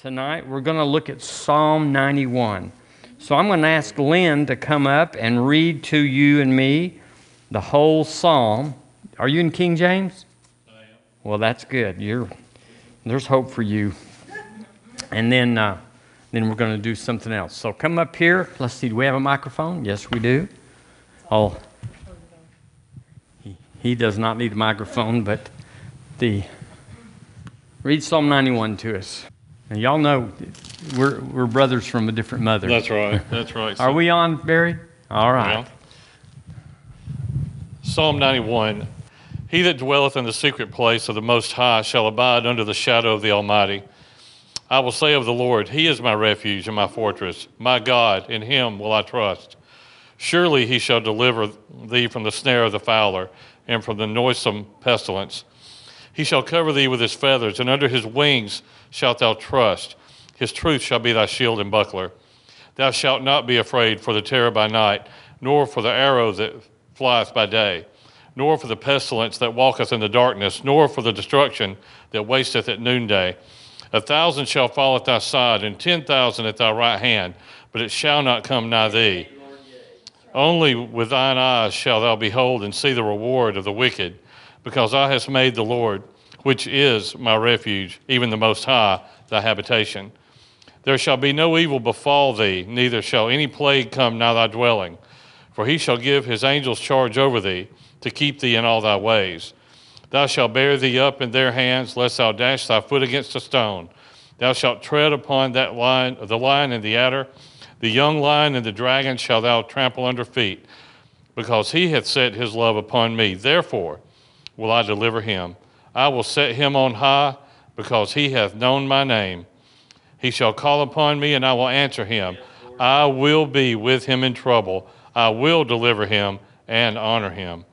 Tonight we're going to look at Psalm 91. So I'm going to ask Lynn to come up and read to you and me the whole psalm. Are you in King James? I am. Well, that's good. You're, there's hope for you. And then, uh, then we're going to do something else. So come up here. Let's see. Do we have a microphone? Yes, we do. Oh, he, he does not need a microphone, but the read Psalm 91 to us. And y'all know we're, we're brothers from a different mother. That's right. That's right. Are we on, Barry? All right. Psalm 91 He that dwelleth in the secret place of the Most High shall abide under the shadow of the Almighty. I will say of the Lord, He is my refuge and my fortress, my God, in Him will I trust. Surely He shall deliver thee from the snare of the fowler and from the noisome pestilence. He shall cover thee with His feathers, and under His wings shalt thou trust. His truth shall be thy shield and buckler. Thou shalt not be afraid for the terror by night, nor for the arrow that flieth by day, nor for the pestilence that walketh in the darkness, nor for the destruction that wasteth at noonday. A thousand shall fall at thy side, and ten thousand at thy right hand, but it shall not come nigh thee. Only with thine eyes shalt thou behold and see the reward of the wicked, because thou hast made the Lord, which is my refuge, even the Most High, thy habitation. There shall be no evil befall thee, neither shall any plague come nigh thy dwelling. For he shall give his angels charge over thee, to keep thee in all thy ways. Thou shalt bear thee up in their hands, lest thou dash thy foot against a stone. Thou shalt tread upon that lion, the lion and the adder, the young lion and the dragon shall thou trample under feet, because he hath set his love upon me. Therefore will I deliver him. I will set him on high, because he hath known my name. He shall call upon me, and I will answer him. I will be with him in trouble. I will deliver him and honor him.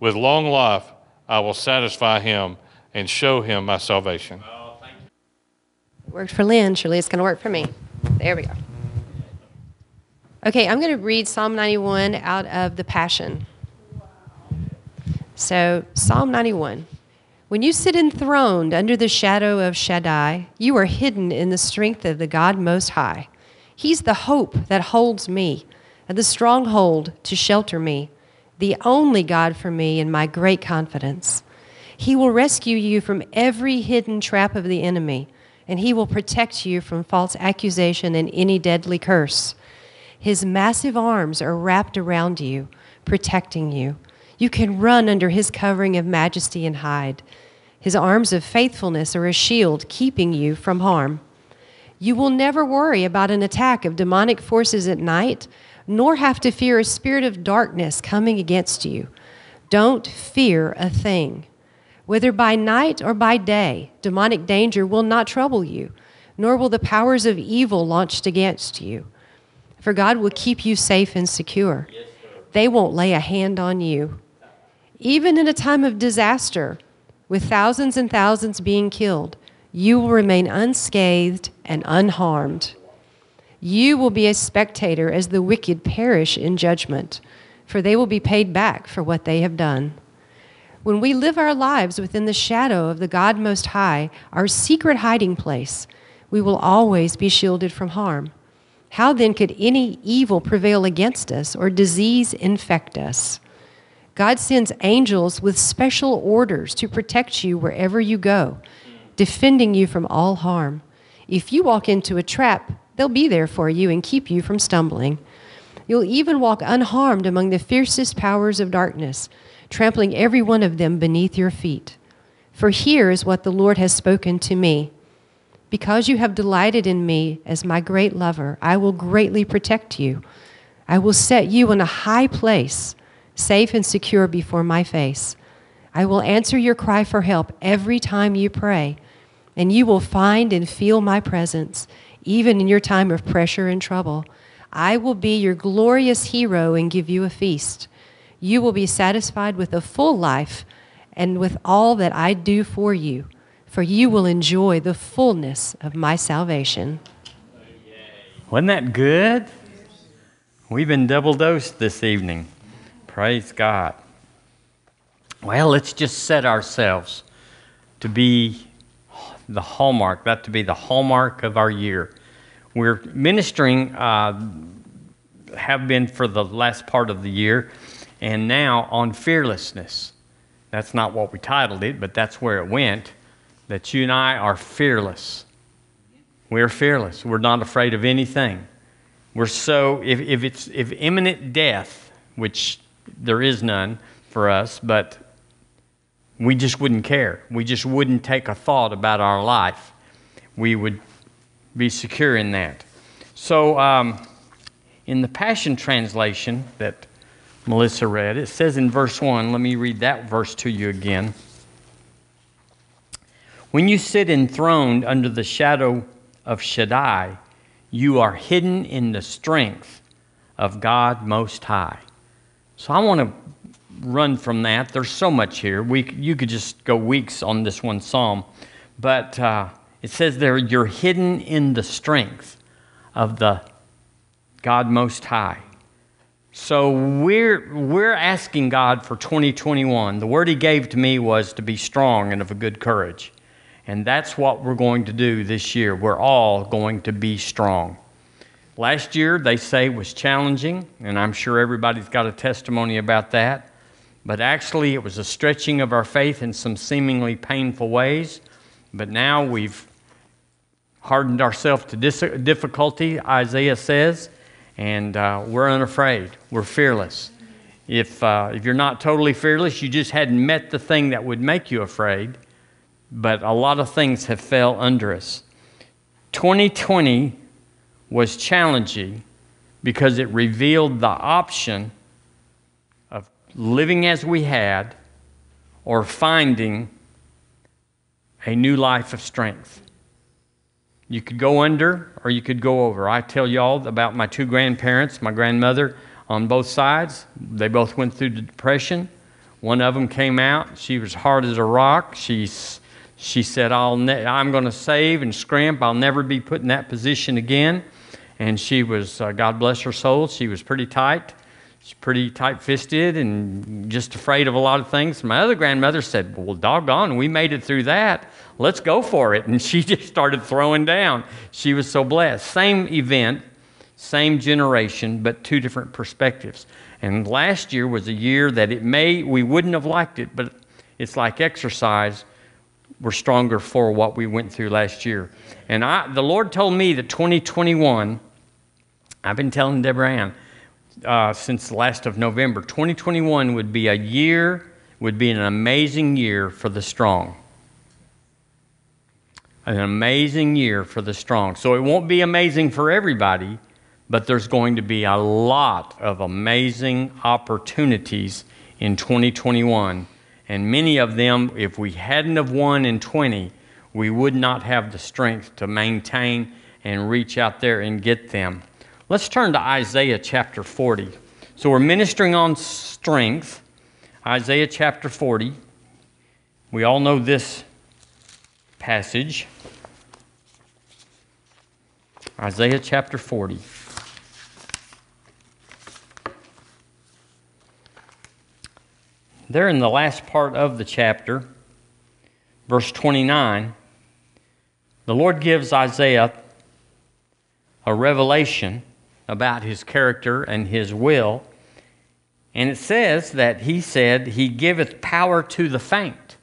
With long life I will satisfy him and show him my salvation. It worked for Lynn. Surely it's going to work for me. There we go. Okay, I'm going to read Psalm 91 out of the Passion. So, Psalm 91. When you sit enthroned under the shadow of Shaddai, you are hidden in the strength of the God Most High. He's the hope that holds me, and the stronghold to shelter me, the only God for me in my great confidence. He will rescue you from every hidden trap of the enemy, and he will protect you from false accusation and any deadly curse. His massive arms are wrapped around you, protecting you. You can run under his covering of majesty and hide. His arms of faithfulness are a shield keeping you from harm. You will never worry about an attack of demonic forces at night, nor have to fear a spirit of darkness coming against you. Don't fear a thing. Whether by night or by day, demonic danger will not trouble you, nor will the powers of evil launched against you. For God will keep you safe and secure. They won't lay a hand on you. Even in a time of disaster, with thousands and thousands being killed, you will remain unscathed and unharmed. You will be a spectator as the wicked perish in judgment, for they will be paid back for what they have done. When we live our lives within the shadow of the God Most High, our secret hiding place, we will always be shielded from harm. How then could any evil prevail against us or disease infect us? God sends angels with special orders to protect you wherever you go, defending you from all harm. If you walk into a trap, they'll be there for you and keep you from stumbling. You'll even walk unharmed among the fiercest powers of darkness, trampling every one of them beneath your feet. For here is what the Lord has spoken to me. Because you have delighted in me as my great lover, I will greatly protect you. I will set you in a high place safe and secure before my face. I will answer your cry for help every time you pray, and you will find and feel my presence, even in your time of pressure and trouble. I will be your glorious hero and give you a feast. You will be satisfied with a full life and with all that I do for you, for you will enjoy the fullness of my salvation. Wasn't that good? We've been double dosed this evening. Praise God. Well, let's just set ourselves to be the hallmark, that to be the hallmark of our year. We're ministering, uh, have been for the last part of the year, and now on fearlessness. That's not what we titled it, but that's where it went. That you and I are fearless. We're fearless. We're not afraid of anything. We're so, if, if it's if imminent death, which there is none for us, but we just wouldn't care. We just wouldn't take a thought about our life. We would be secure in that. So, um, in the Passion Translation that Melissa read, it says in verse 1, let me read that verse to you again. When you sit enthroned under the shadow of Shaddai, you are hidden in the strength of God Most High. So I want to run from that. There's so much here. We, you could just go weeks on this one psalm. But uh, it says there, you're hidden in the strength of the God Most High. So we're, we're asking God for 2021. The word He gave to me was to be strong and of a good courage. And that's what we're going to do this year. We're all going to be strong. Last year, they say, was challenging, and I'm sure everybody's got a testimony about that. But actually, it was a stretching of our faith in some seemingly painful ways. But now we've hardened ourselves to difficulty, Isaiah says, and uh, we're unafraid. We're fearless. If, uh, if you're not totally fearless, you just hadn't met the thing that would make you afraid but a lot of things have fell under us. 2020 was challenging because it revealed the option of living as we had or finding a new life of strength. You could go under or you could go over. I tell y'all about my two grandparents, my grandmother on both sides. They both went through the depression. One of them came out. She was hard as a rock. She's she said, I'll ne- I'm going to save and scrimp. I'll never be put in that position again. And she was, uh, God bless her soul, she was pretty tight. She's pretty tight fisted and just afraid of a lot of things. My other grandmother said, Well, doggone, we made it through that. Let's go for it. And she just started throwing down. She was so blessed. Same event, same generation, but two different perspectives. And last year was a year that it may, we wouldn't have liked it, but it's like exercise we're stronger for what we went through last year. And I, the Lord told me that 2021, I've been telling Deborah Ann uh, since the last of November, 2021 would be a year, would be an amazing year for the strong. An amazing year for the strong. So it won't be amazing for everybody, but there's going to be a lot of amazing opportunities in 2021 and many of them, if we hadn't have won in 20, we would not have the strength to maintain and reach out there and get them. Let's turn to Isaiah chapter 40. So we're ministering on strength. Isaiah chapter 40. We all know this passage. Isaiah chapter 40. There in the last part of the chapter, verse 29, the Lord gives Isaiah a revelation about his character and his will. And it says that he said, He giveth power to the faint.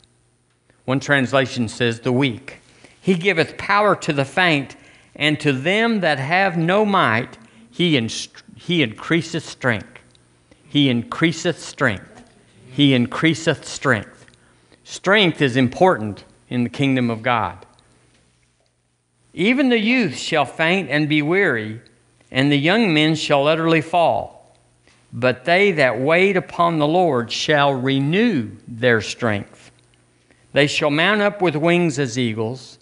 One translation says, the weak. He giveth power to the faint, and to them that have no might, he, inst- he increaseth strength. He increaseth strength he increaseth strength. Strength is important in the kingdom of God. Even the youth shall faint and be weary, and the young men shall utterly fall. But they that wait upon the Lord shall renew their strength. They shall mount up with wings as eagles.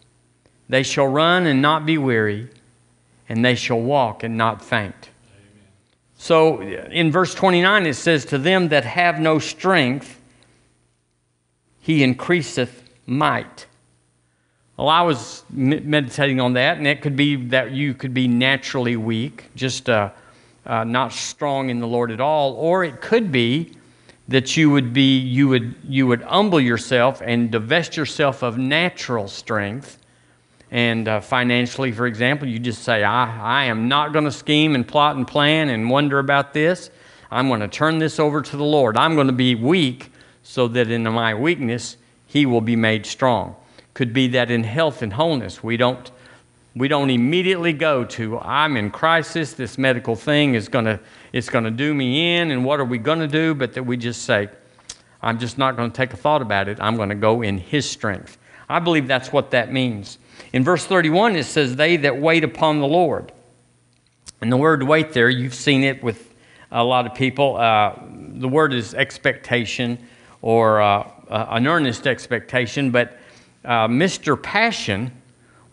They shall run and not be weary, and they shall walk and not faint. Amen. So in verse 29, it says, To them that have no strength, he increaseth might. Well, I was meditating on that, and it could be that you could be naturally weak, just uh, uh, not strong in the Lord at all, or it could be that you would be you would you would humble yourself and divest yourself of natural strength And uh, financially, for example, you just say, I, I am not going to scheme and plot and plan and wonder about this. I'm going to turn this over to the Lord. I'm going to be weak so that in my weakness, He will be made strong. Could be that in health and wholeness, we don't, we don't immediately go to, I'm in crisis, this medical thing is going to, it's going to do me in, and what are we going to do? But that we just say, I'm just not going to take a thought about it. I'm going to go in His strength. I believe that's what that means. In verse 31, it says, They that wait upon the Lord. And the word wait there, you've seen it with a lot of people. Uh, the word is expectation or uh, an earnest expectation, but uh, Mr. Passion,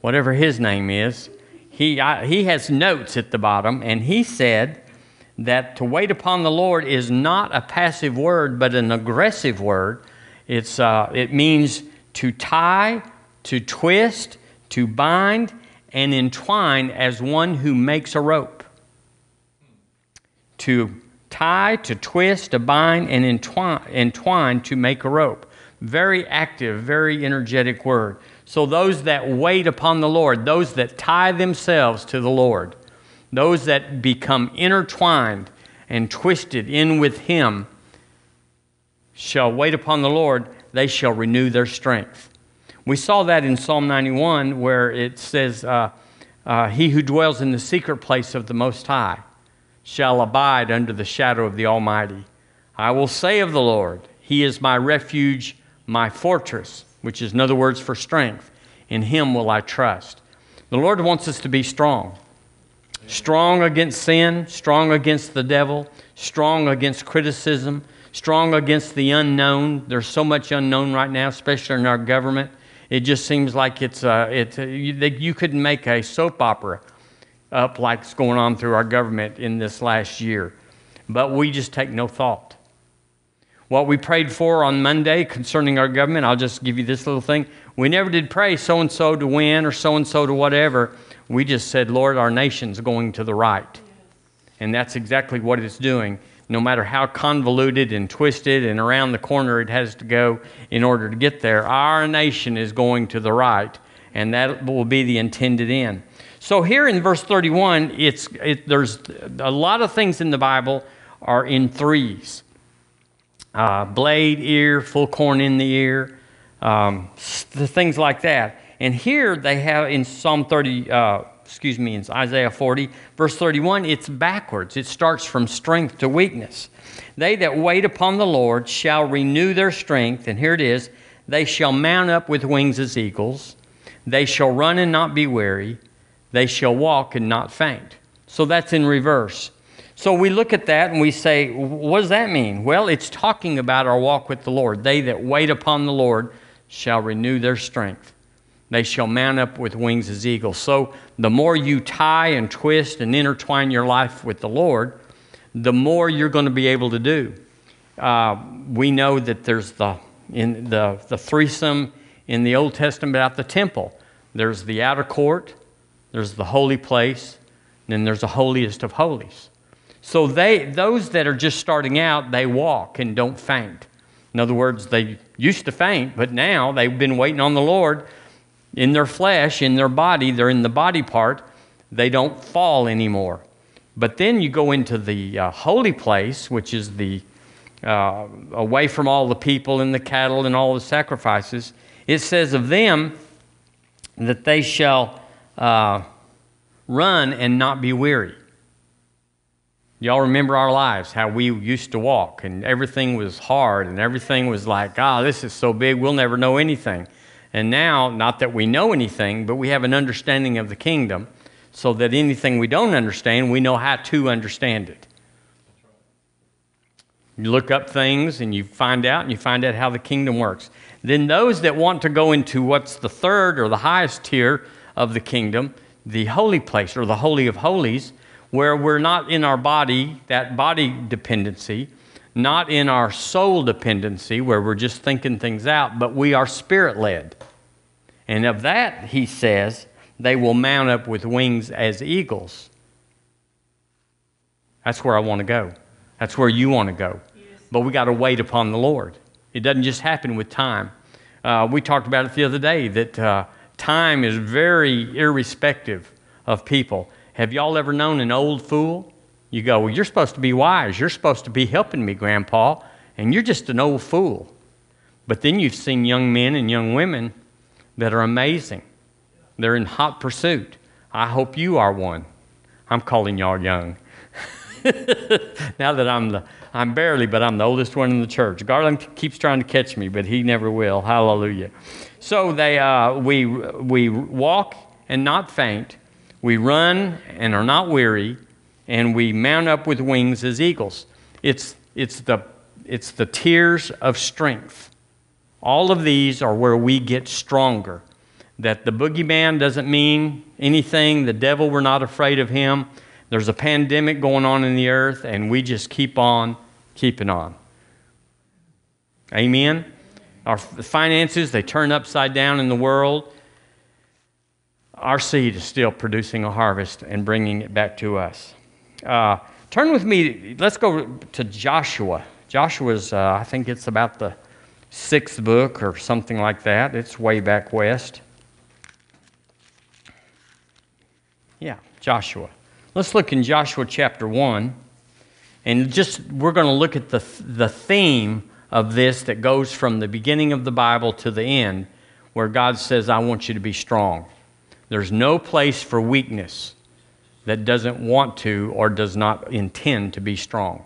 whatever his name is, he, he has notes at the bottom, and he said that to wait upon the Lord is not a passive word, but an aggressive word. It's, uh, it means to tie, to twist, to bind, and entwine as one who makes a rope. To tie, to twist, to bind, and entwine, entwine to make a rope. Very active, very energetic word. So, those that wait upon the Lord, those that tie themselves to the Lord, those that become intertwined and twisted in with Him, shall wait upon the Lord, they shall renew their strength. We saw that in Psalm 91 where it says, uh, uh, He who dwells in the secret place of the Most High shall abide under the shadow of the Almighty. I will say of the Lord, He is my refuge, my fortress, which is another words for strength. In Him will I trust. The Lord wants us to be strong. Strong against sin, strong against the devil, strong against criticism, strong against the unknown. There's so much unknown right now, especially in our government. It just seems like it's, uh, it's uh, you, you couldn't make a soap opera up like's going on through our government in this last year. But we just take no thought. What we prayed for on Monday concerning our government, I'll just give you this little thing. We never did pray so and so to win or so and so to whatever. We just said, Lord, our nation's going to the right. And that's exactly what it's doing no matter how convoluted and twisted and around the corner it has to go in order to get there, our nation is going to the right, and that will be the intended end. So here in verse 31, it's, it, there's a lot of things in the Bible are in threes. Uh, blade, ear, full corn in the ear, um, things like that. And here they have in Psalm 30, uh, excuse me, in Isaiah 40, verse 31, it's backwards. It starts from strength to weakness. They that wait upon the Lord shall renew their strength, and here it is they shall mount up with wings as eagles, they shall run and not be weary, they shall walk and not faint. So that's in reverse. So we look at that and we say, what does that mean? Well, it's talking about our walk with the Lord. They that wait upon the Lord shall renew their strength. They shall mount up with wings as eagles. So the more you tie and twist and intertwine your life with the Lord, the more you're going to be able to do. Uh, we know that there's the in the, the threesome in the Old Testament about the temple. There's the outer court, there's the holy place, and then there's the holiest of holies. So they those that are just starting out, they walk and don't faint. In other words, they used to faint, but now they've been waiting on the Lord in their flesh, in their body, they're in the body part, they don't fall anymore. But then you go into the uh, holy place, which is the uh, away from all the people and the cattle and all the sacrifices. It says of them that they shall uh, run and not be weary. Y'all remember our lives, how we used to walk, and everything was hard, and everything was like, ah, oh, this is so big, we'll never know anything. And now, not that we know anything, but we have an understanding of the kingdom, so that anything we don't understand, we know how to understand it. You look up things and you find out, and you find out how the kingdom works. Then, those that want to go into what's the third or the highest tier of the kingdom, the holy place or the holy of holies, where we're not in our body, that body dependency, not in our soul dependency, where we're just thinking things out, but we are spirit led. And of that, he says, they will mount up with wings as eagles. That's where I want to go. That's where you want to go. Yes. But we got to wait upon the Lord. It doesn't just happen with time. Uh, we talked about it the other day that uh, time is very irrespective of people. Have y'all ever known an old fool? You go, Well, you're supposed to be wise. You're supposed to be helping me, Grandpa, and you're just an old fool. But then you've seen young men and young women that are amazing. They're in hot pursuit. I hope you are one. I'm calling y'all young. now that I'm the, I'm barely, but I'm the oldest one in the church. Garland keeps trying to catch me, but he never will. Hallelujah. So they, uh, we, we walk and not faint. We run and are not weary, and we mount up with wings as eagles. It's, it's, the, it's the tiers of strength. All of these are where we get stronger. That the boogeyman doesn't mean anything, the devil, we're not afraid of him. There's a pandemic going on in the earth, and we just keep on keeping on. Amen? Our finances, they turn upside down in the world. Our seed is still producing a harvest and bringing it back to us. Uh, turn with me, let's go to Joshua. Joshua's, uh, I think it's about the sixth book or something like that. It's way back west. Yeah, Joshua. Let's look in Joshua chapter 1. And just, we're going to look at the, the theme of this that goes from the beginning of the Bible to the end, where God says, I want you to be strong. There's no place for weakness that doesn't want to or does not intend to be strong.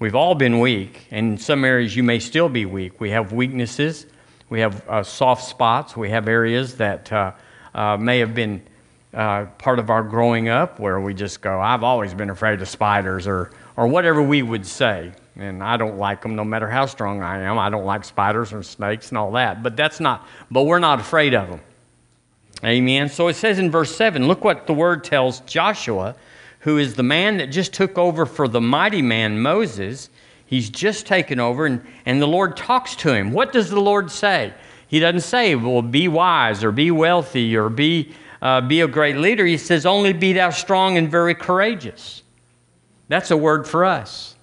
We've all been weak, and in some areas you may still be weak. We have weaknesses, we have uh, soft spots, we have areas that uh, uh, may have been uh, part of our growing up where we just go, I've always been afraid of spiders, or, or whatever we would say. And I don't like them no matter how strong I am. I don't like spiders and snakes and all that. But that's not, but we're not afraid of them. Amen. So it says in verse 7, look what the word tells Joshua who is the man that just took over for the mighty man Moses. He's just taken over, and, and the Lord talks to him. What does the Lord say? He doesn't say, well, be wise or be wealthy or be, uh, be a great leader. He says, only be thou strong and very courageous. That's a word for us.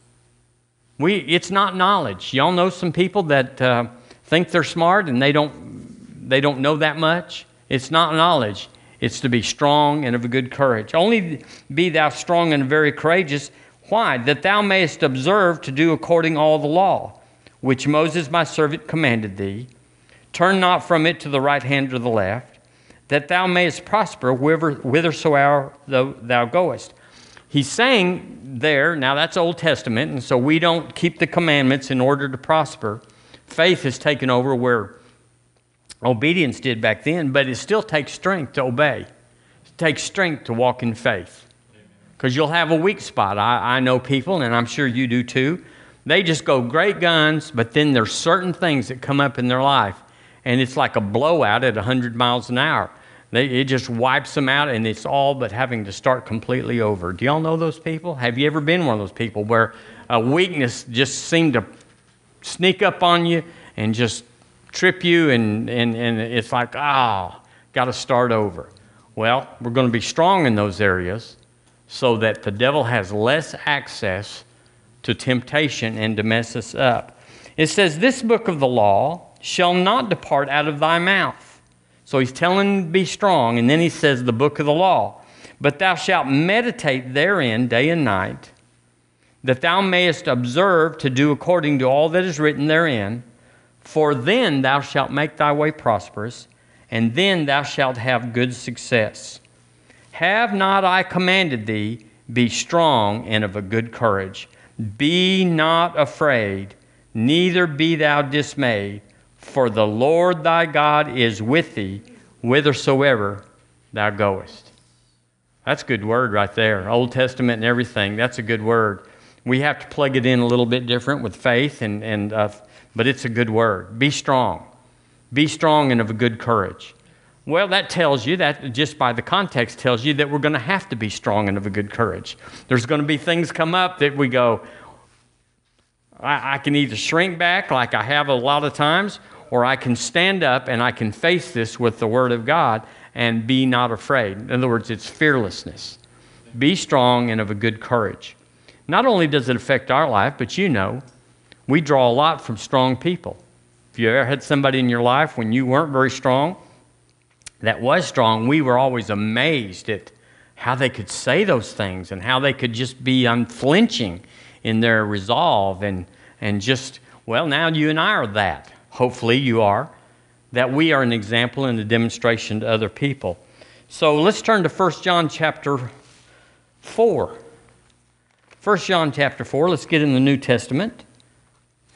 We, it's not knowledge. Y'all know some people that uh, think they're smart and they don't, they don't know that much. It's not knowledge. It's to be strong and of a good courage. Only be thou strong and very courageous. Why? That thou mayest observe to do according all the law, which Moses my servant commanded thee. Turn not from it to the right hand or the left, that thou mayest prosper whithersoever thou goest. He's saying there, now that's Old Testament, and so we don't keep the commandments in order to prosper. Faith has taken over where obedience did back then, but it still takes strength to obey. It takes strength to walk in faith. Because you'll have a weak spot. I, I know people, and I'm sure you do too. They just go great guns, but then there's certain things that come up in their life, and it's like a blowout at 100 miles an hour. They, it just wipes them out, and it's all but having to start completely over. Do y'all know those people? Have you ever been one of those people where a weakness just seemed to sneak up on you and just trip you, and, and, and it's like, ah, oh, got to start over. Well, we're going to be strong in those areas so that the devil has less access to temptation and to mess us up. It says, This book of the law shall not depart out of thy mouth. So he's telling be strong, and then he says, The book of the law. But thou shalt meditate therein day and night, that thou mayest observe to do according to all that is written therein. For then thou shalt make thy way prosperous, and then thou shalt have good success. Have not I commanded thee, be strong and of a good courage. Be not afraid, neither be thou dismayed, for the Lord thy God is with thee whithersoever thou goest. That's a good word right there. Old Testament and everything. That's a good word. We have to plug it in a little bit different with faith and, and uh, but it's a good word. Be strong. Be strong and of a good courage. Well, that tells you, that just by the context tells you that we're going to have to be strong and of a good courage. There's going to be things come up that we go, I, I can either shrink back like I have a lot of times, or I can stand up and I can face this with the Word of God and be not afraid. In other words, it's fearlessness. Be strong and of a good courage. Not only does it affect our life, but you know, we draw a lot from strong people. If you ever had somebody in your life when you weren't very strong, that was strong, we were always amazed at how they could say those things and how they could just be unflinching in their resolve and, and just, well, now you and I are that. Hopefully you are. That we are an example and a demonstration to other people. So let's turn to 1 John chapter 4. 1 John chapter 4, let's get in the New Testament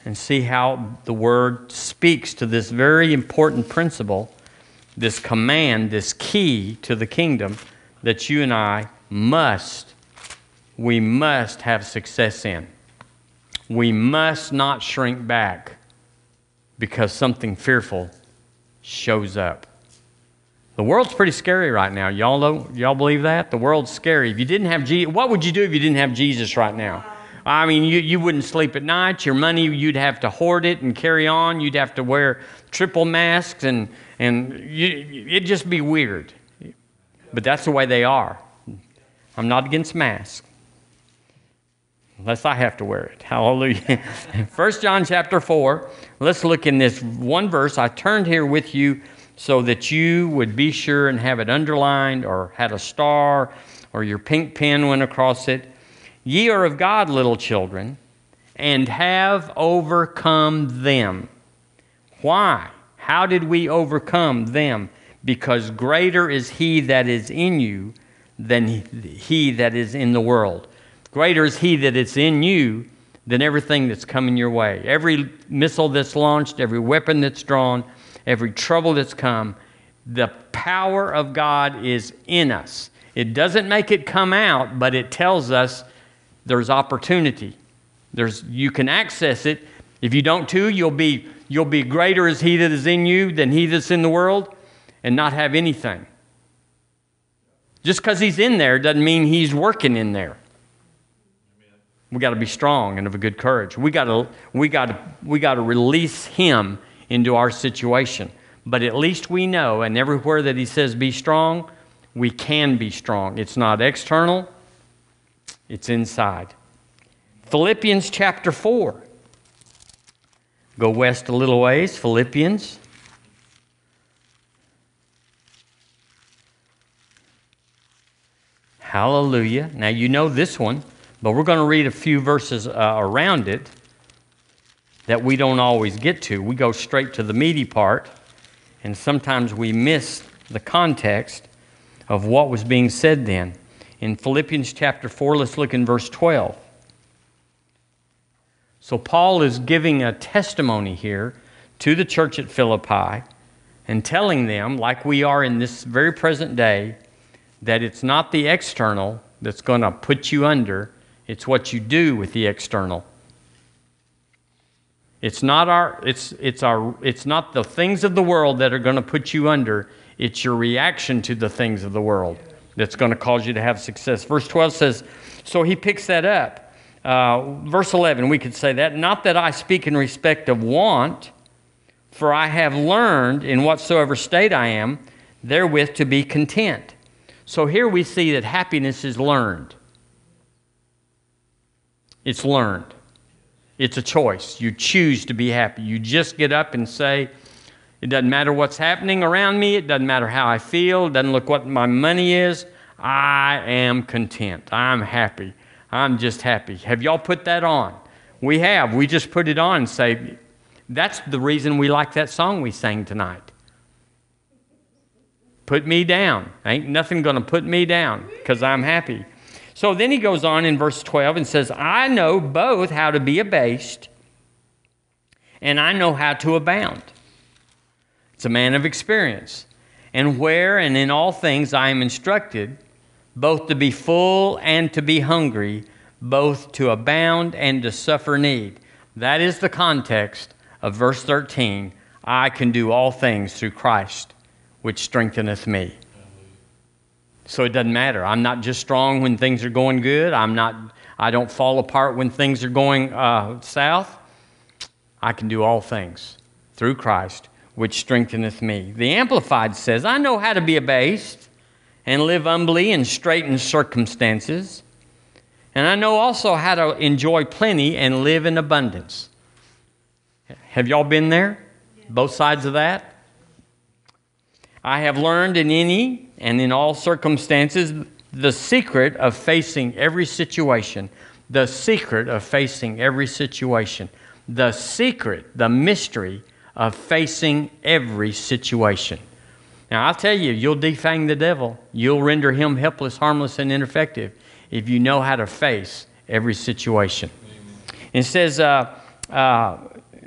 and see how the Word speaks to this very important principle, this command, this key to the kingdom that you and I must, we must have success in. We must not shrink back because something fearful shows up. The world's pretty scary right now. Y'all don't, y'all believe that? The world's scary. If you didn't have what would you do if you didn't have Jesus right now? I mean, you, you wouldn't sleep at night. Your money, you'd have to hoard it and carry on. You'd have to wear triple masks, and, and you, it'd just be weird. But that's the way they are. I'm not against masks. Unless I have to wear it. Hallelujah. First John chapter 4. Let's look in this one verse. I turned here with you so that you would be sure and have it underlined or had a star or your pink pen went across it. Ye are of God, little children, and have overcome them. Why? How did we overcome them? Because greater is he that is in you than he that is in the world. Greater is he that is in you than everything that's coming your way. Every missile that's launched, every weapon that's drawn, every trouble that's come, the power of God is in us. It doesn't make it come out, but it tells us there's opportunity. There's, you can access it. If you don't too, you'll be, you'll be greater as he that is in you than he that's in the world and not have anything. Just because he's in there doesn't mean he's working in there. We got to be strong and of a good courage. We got to we got to we got to release him into our situation. But at least we know, and everywhere that he says be strong, we can be strong. It's not external, it's inside. Philippians chapter 4. Go west a little ways, Philippians. Hallelujah. Now you know this one, but we're going to read a few verses uh, around it that we don't always get to. We go straight to the meaty part, and sometimes we miss the context of what was being said then. In Philippians chapter 4, let's look in verse 12. So, Paul is giving a testimony here to the church at Philippi and telling them, like we are in this very present day, that it's not the external that's going to put you under, it's what you do with the external. It's not our it's it's our it's not the things of the world that are going to put you under. It's your reaction to the things of the world that's going to cause you to have success. Verse 12 says, so he picks that up. Uh, verse 11, we could say that. Not that I speak in respect of want, for I have learned in whatsoever state I am, therewith to be content. So here we see that happiness is learned. It's learned. It's a choice. You choose to be happy. You just get up and say, it doesn't matter what's happening around me. It doesn't matter how I feel. It doesn't look what my money is. I am content. I'm happy. I'm just happy. Have y'all put that on? We have. We just put it on and say, that's the reason we like that song we sang tonight. Put me down. Ain't nothing going to put me down because I'm happy. So then he goes on in verse 12 and says, I know both how to be abased and I know how to abound. It's a man of experience. And where and in all things I am instructed, both to be full and to be hungry, both to abound and to suffer need. That is the context of verse 13. I can do all things through Christ, which strengtheneth me. So it doesn't matter. I'm not just strong when things are going good. I'm not, I don't fall apart when things are going uh, south. I can do all things through Christ, which strengtheneth me. The Amplified says, I know how to be abased and live humbly in straitened circumstances. And I know also how to enjoy plenty and live in abundance. Have y'all been there? Both sides of that? I have learned in any and in all circumstances the secret of facing every situation. The secret of facing every situation. The secret, the mystery of facing every situation. Now, I'll tell you, you'll defang the devil. You'll render him helpless, harmless, and ineffective if you know how to face every situation. It says, uh, uh,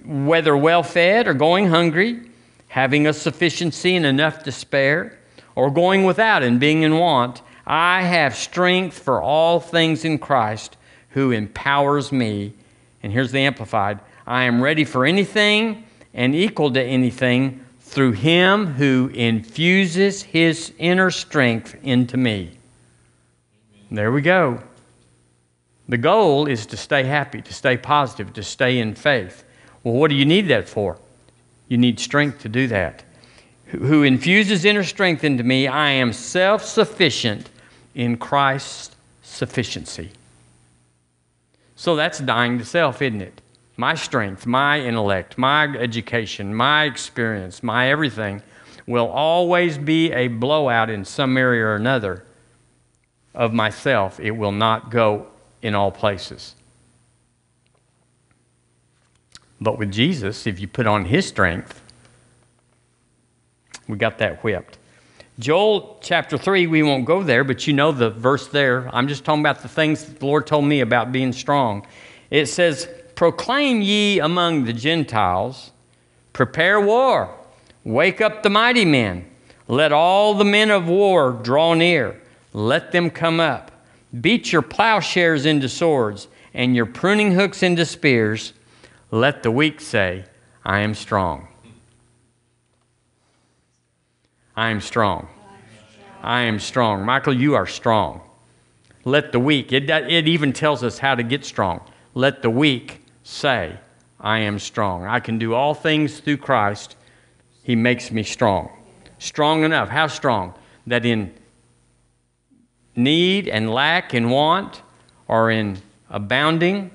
whether well fed or going hungry, having a sufficiency and enough to spare, or going without and being in want, I have strength for all things in Christ who empowers me. And here's the Amplified I am ready for anything and equal to anything through him who infuses his inner strength into me. There we go. The goal is to stay happy, to stay positive, to stay in faith. Well, what do you need that for? You need strength to do that. Who infuses inner strength into me, I am self sufficient in Christ's sufficiency. So that's dying to self, isn't it? My strength, my intellect, my education, my experience, my everything will always be a blowout in some area or another of myself. It will not go in all places. But with Jesus, if you put on his strength, we got that whipped. Joel chapter 3, we won't go there, but you know the verse there. I'm just talking about the things the Lord told me about being strong. It says, Proclaim ye among the Gentiles, prepare war, wake up the mighty men, let all the men of war draw near, let them come up. Beat your plowshares into swords, and your pruning hooks into spears. Let the weak say, I am strong. I am strong. I am strong. Michael, you are strong. Let the weak, it, it even tells us how to get strong. Let the weak say, I am strong. I can do all things through Christ. He makes me strong. Strong enough. How strong? That in need and lack and want or in abounding,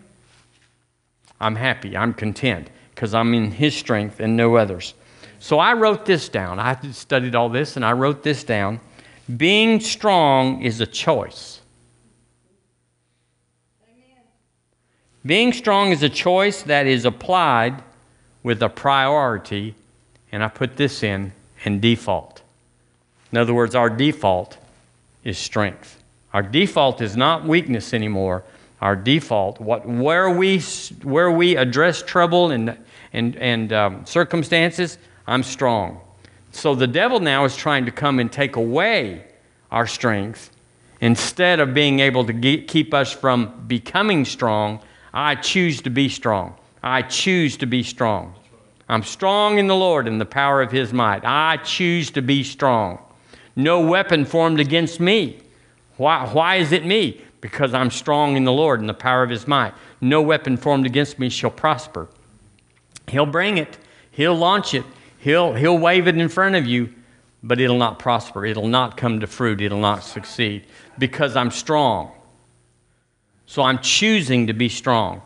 I'm happy. I'm content because I'm in His strength and no others. So I wrote this down. I studied all this and I wrote this down. Being strong is a choice. Being strong is a choice that is applied with a priority, and I put this in, and default. In other words, our default is strength. Our default is not weakness anymore. Our default, what, where, we, where we address trouble and, and, and um, circumstances, I'm strong. So the devil now is trying to come and take away our strength instead of being able to keep us from becoming strong I choose to be strong. I choose to be strong. I'm strong in the Lord and the power of his might. I choose to be strong. No weapon formed against me. Why, why is it me? Because I'm strong in the Lord and the power of his might. No weapon formed against me shall prosper. He'll bring it, he'll launch it, he'll, he'll wave it in front of you, but it'll not prosper. It'll not come to fruit. It'll not succeed because I'm strong. So I'm choosing to be strong.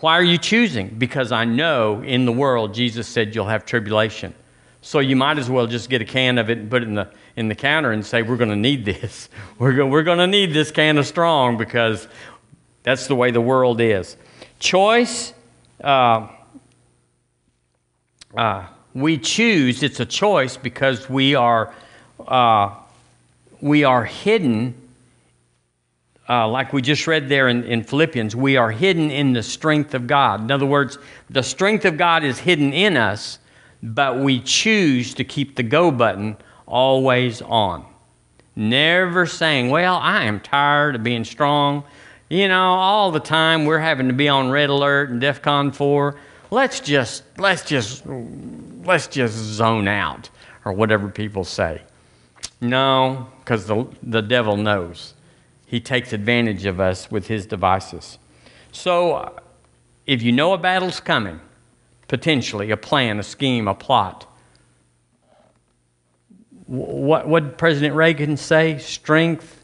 Why are you choosing? Because I know in the world Jesus said you'll have tribulation. So you might as well just get a can of it and put it in the, in the counter and say, We're going to need this. We're, go, we're going to need this can of strong because that's the way the world is. Choice, uh, uh, we choose, it's a choice because we are, uh, we are hidden uh, like we just read there in, in Philippians, we are hidden in the strength of God. In other words, the strength of God is hidden in us, but we choose to keep the go button always on. Never saying, Well, I am tired of being strong. You know, all the time we're having to be on red alert and DEFCON 4. Let's just, let's just, let's just zone out, or whatever people say. No, because the, the devil knows he takes advantage of us with his devices. So, if you know a battle's coming, potentially a plan, a scheme, a plot, what, what did President Reagan say? Strength,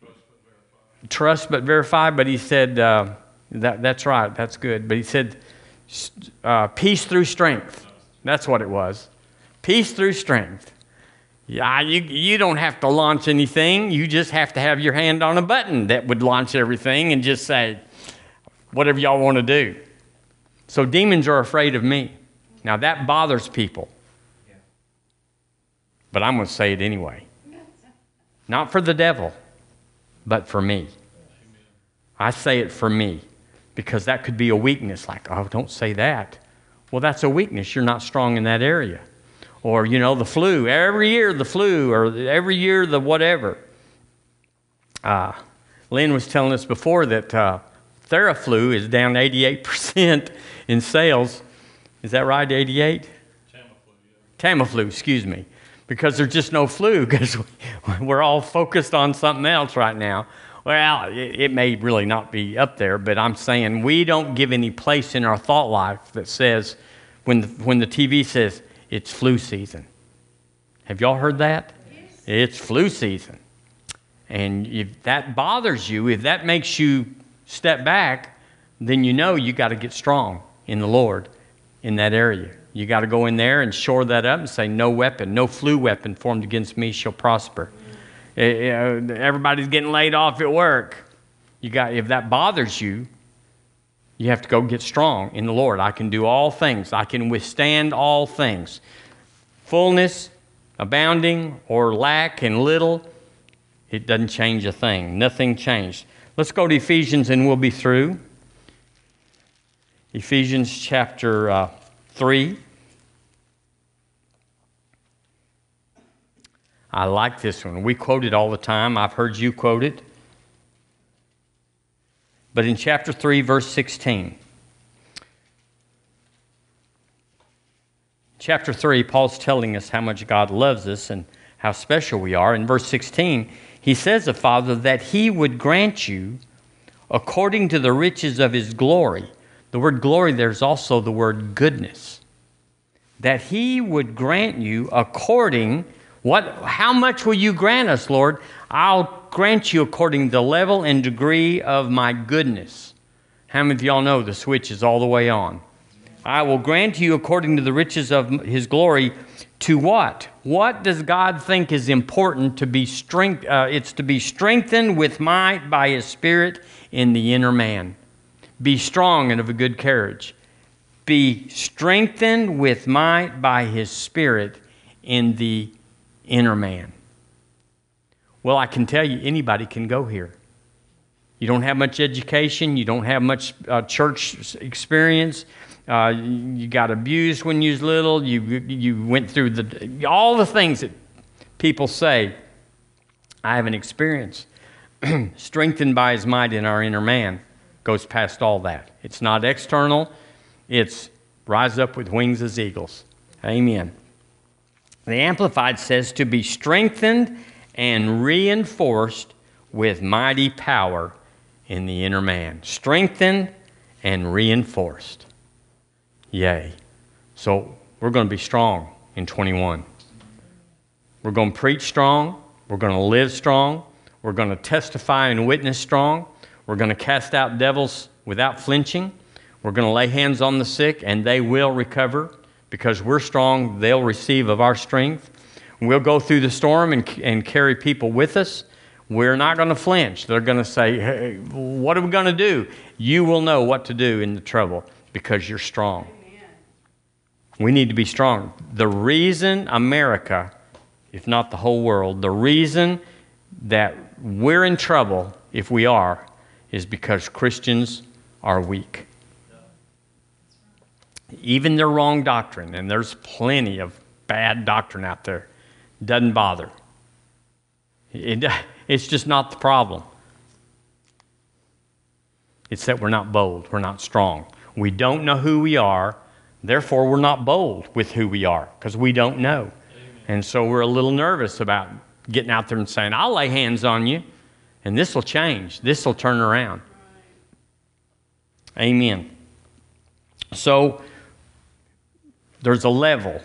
trust but verify. trust but verify. But he said, uh, that, that's right, that's good. But he said, uh, peace through strength. That's what it was Peace through strength. Yeah, you, you don't have to launch anything. You just have to have your hand on a button that would launch everything and just say, whatever y'all want to do. So demons are afraid of me. Now that bothers people. But I'm going to say it anyway. Not for the devil, but for me. I say it for me because that could be a weakness. Like, oh, don't say that. Well, that's a weakness. You're not strong in that area or you know the flu. Every year the flu or every year the whatever. Uh, lynn was telling us before that uh, theraflu is down 88% in sales. Is that right 88 tamiflu, yeah. tamiflu excuse me. Because there's just no flu because we're all focused on something else right now. Well it, it may really not be up there but i'm saying we don't give any place in our thought life that says when the, when the tv says it's flu season. Have y'all heard that? Yes. It's flu season. And if that bothers you, if that makes you step back, then you know you got to get strong in the Lord in that area. You got to go in there and shore that up and say, No weapon, no flu weapon formed against me shall prosper. Eh, eh, everybody's getting laid off at work. You got, if that bothers you, you have to go get strong in the Lord. I can do all things, I can withstand all things. Fullness, abounding, or lack and little, it doesn't change a thing. Nothing changed. Let's go to Ephesians and we'll be through. Ephesians chapter uh, 3. I like this one. We quote it all the time. I've heard you quote it. But in chapter 3, verse 16, chapter 3, Paul's telling us how much God loves us and how special we are. In verse 16, he says of Father that he would grant you according to the riches of his glory. The word glory, there's also the word goodness. That he would grant you according what how much will you grant us, Lord? I'll grant you according to the level and degree of my goodness. How many of y'all know the switch is all the way on? I will grant you according to the riches of his glory to what? What does God think is important to be strength? Uh, it's to be strengthened with might by his spirit in the inner man. Be strong and of a good carriage. Be strengthened with might by his spirit in the inner man. Well, I can tell you, anybody can go here. You don't have much education, you don't have much uh, church experience. Uh, you got abused when you was little. You you went through the all the things that people say. I have an experience. Strengthened by His might in our inner man goes past all that. It's not external. It's rise up with wings as eagles. Amen. The Amplified says to be strengthened and reinforced with mighty power in the inner man. Strengthened and reinforced. Yay. So we're going to be strong in 21. We're going to preach strong. We're going to live strong. We're going to testify and witness strong. We're going to cast out devils without flinching. We're going to lay hands on the sick and they will recover because we're strong. They'll receive of our strength. We'll go through the storm and, and carry people with us. We're not going to flinch. They're going to say, hey, What are we going to do? You will know what to do in the trouble because you're strong. Amen. We need to be strong. The reason America, if not the whole world, the reason that we're in trouble, if we are, is because Christians are weak. Even their wrong doctrine, and there's plenty of bad doctrine out there doesn't bother. It, it's just not the problem. It's that we're not bold, we're not strong. We don't know who we are, therefore, we're not bold with who we are because we don't know. Amen. And so we're a little nervous about getting out there and saying, I'll lay hands on you, and this will change, this will turn around. Amen. So there's a level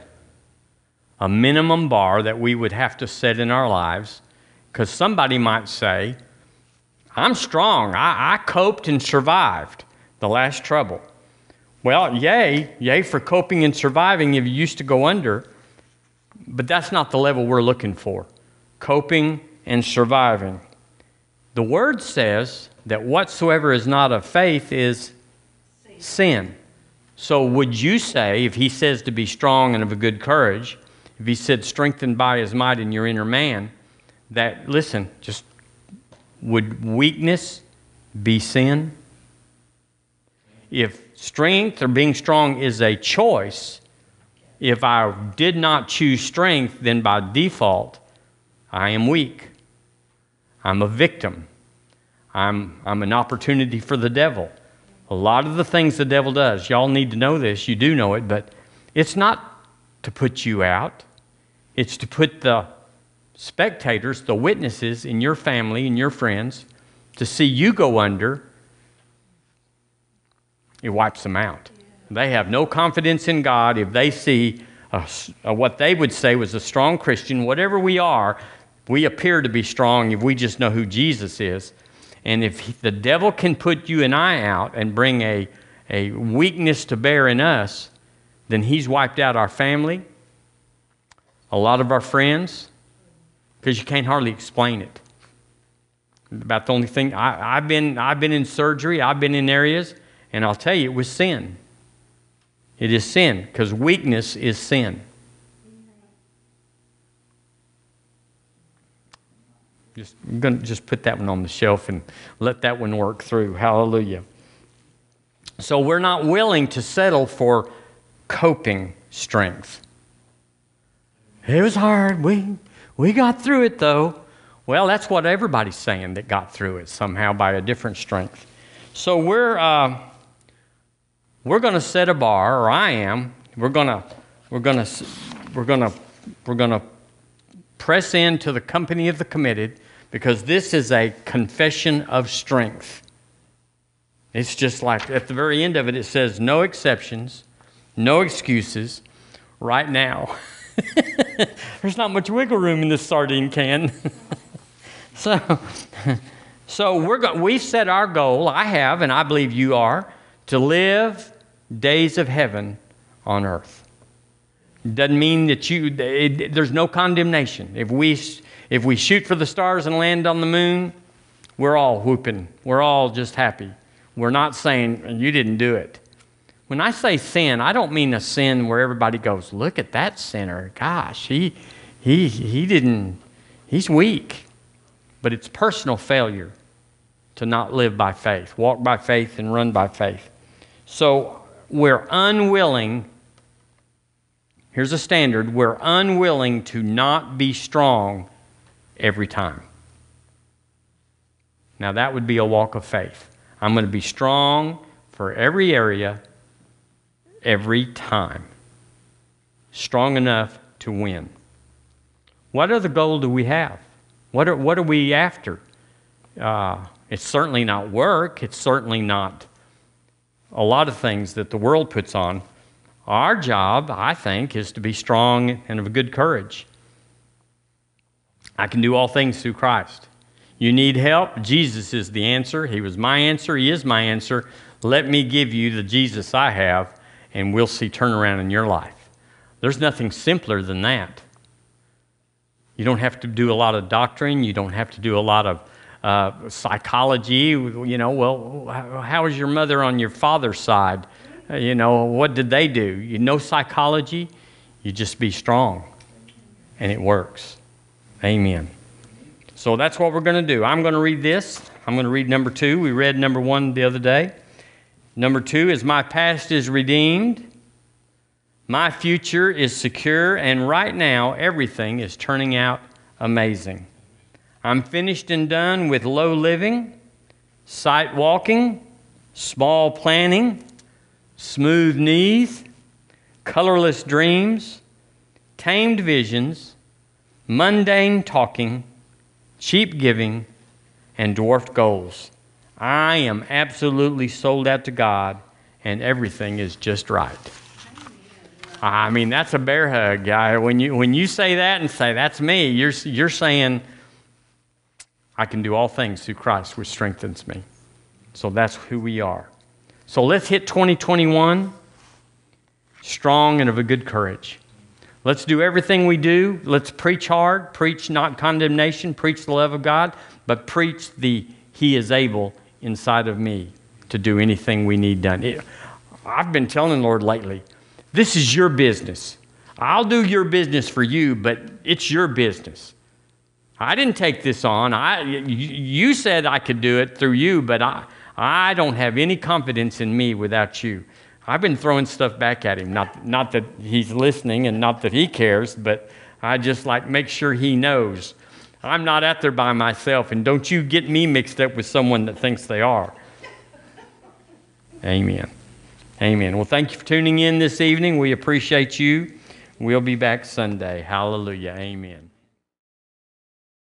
a minimum bar that we would have to set in our lives because somebody might say, I'm strong. I, I, coped and survived the last trouble. Well, yay, yay for coping and surviving if you used to go under. but that's not the level we're looking for. Coping and surviving. The word says that whatsoever is not of faith is sin. So, would you say, if he says to be strong and of a good courage, if he said strengthened by his might in your inner man, that, listen, just would weakness be sin? If strength or being strong is a choice, if I did not choose strength, then by default, I am weak. I'm a victim. I'm, I'm an opportunity for the devil. A lot of the things the devil does, y'all need to know this, you do know it, but it's not to put you out, it's to put the spectators, the witnesses in your family and your friends, to see you go under. It wipes them out. They have no confidence in God if they see a, a, what they would say was a strong Christian, whatever we are, we appear to be strong if we just know who Jesus is. And if the devil can put you and I out and bring a, a weakness to bear in us, then he's wiped out our family, a lot of our friends, because you can't hardly explain it. About the only thing, I, have been, I've been in surgery, I've been in areas, and I'll tell you, it was sin. It is sin, because weakness is sin. Just, I'm going to just put that one on the shelf and let that one work through. Hallelujah. So we're not willing to settle for coping strength. It was hard. We, we got through it though. Well, that's what everybody's saying that got through it somehow by a different strength. So we're, uh, we're going to set a bar, or I am. We're going to, we're going to, we're going to, we're going to press into the company of the committed because this is a confession of strength. It's just like at the very end of it, it says, no exceptions, no excuses, right now. There's not much wiggle room in this sardine can. so, so we're go- we've set our goal, I have, and I believe you are, to live days of heaven on earth. Doesn't mean that you, it, there's no condemnation. If we if we shoot for the stars and land on the moon, we're all whooping. We're all just happy. We're not saying, you didn't do it. When I say sin, I don't mean a sin where everybody goes, look at that sinner. Gosh, he, he, he didn't, he's weak. But it's personal failure to not live by faith, walk by faith, and run by faith. So we're unwilling, here's a standard, we're unwilling to not be strong every time. Now, that would be a walk of faith. I'm going to be strong for every area, every time. Strong enough to win. What other goal do we have? What are, what are we after? Uh, it's certainly not work. It's certainly not a lot of things that the world puts on. Our job, I think, is to be strong and of good courage. I can do all things through Christ. You need help? Jesus is the answer. He was my answer. He is my answer. Let me give you the Jesus I have, and we'll see turnaround in your life. There's nothing simpler than that. You don't have to do a lot of doctrine. You don't have to do a lot of uh, psychology. You know, well, how was your mother on your father's side? Uh, you know, what did they do? You know psychology. You just be strong, and it works. Amen. So that's what we're going to do. I'm going to read this. I'm going to read number two. We read number one the other day. Number two is My past is redeemed, my future is secure, and right now everything is turning out amazing. I'm finished and done with low living, sight walking, small planning, smooth knees, colorless dreams, tamed visions mundane talking, cheap giving, and dwarfed goals. I am absolutely sold out to God, and everything is just right. I mean, that's a bear hug, guy. When you, when you say that and say, that's me, you're, you're saying, I can do all things through Christ, which strengthens me. So that's who we are. So let's hit 2021 strong and of a good courage. Let's do everything we do. Let's preach hard, preach not condemnation, preach the love of God, but preach the He is able inside of me to do anything we need done. It, I've been telling the Lord lately, this is your business. I'll do your business for you, but it's your business. I didn't take this on. I, you said I could do it through you, but I, I don't have any confidence in me without you. I've been throwing stuff back at him. Not, not that he's listening and not that he cares, but I just like make sure he knows. I'm not out there by myself, and don't you get me mixed up with someone that thinks they are. Amen. Amen. Well, thank you for tuning in this evening. We appreciate you. We'll be back Sunday. Hallelujah. Amen.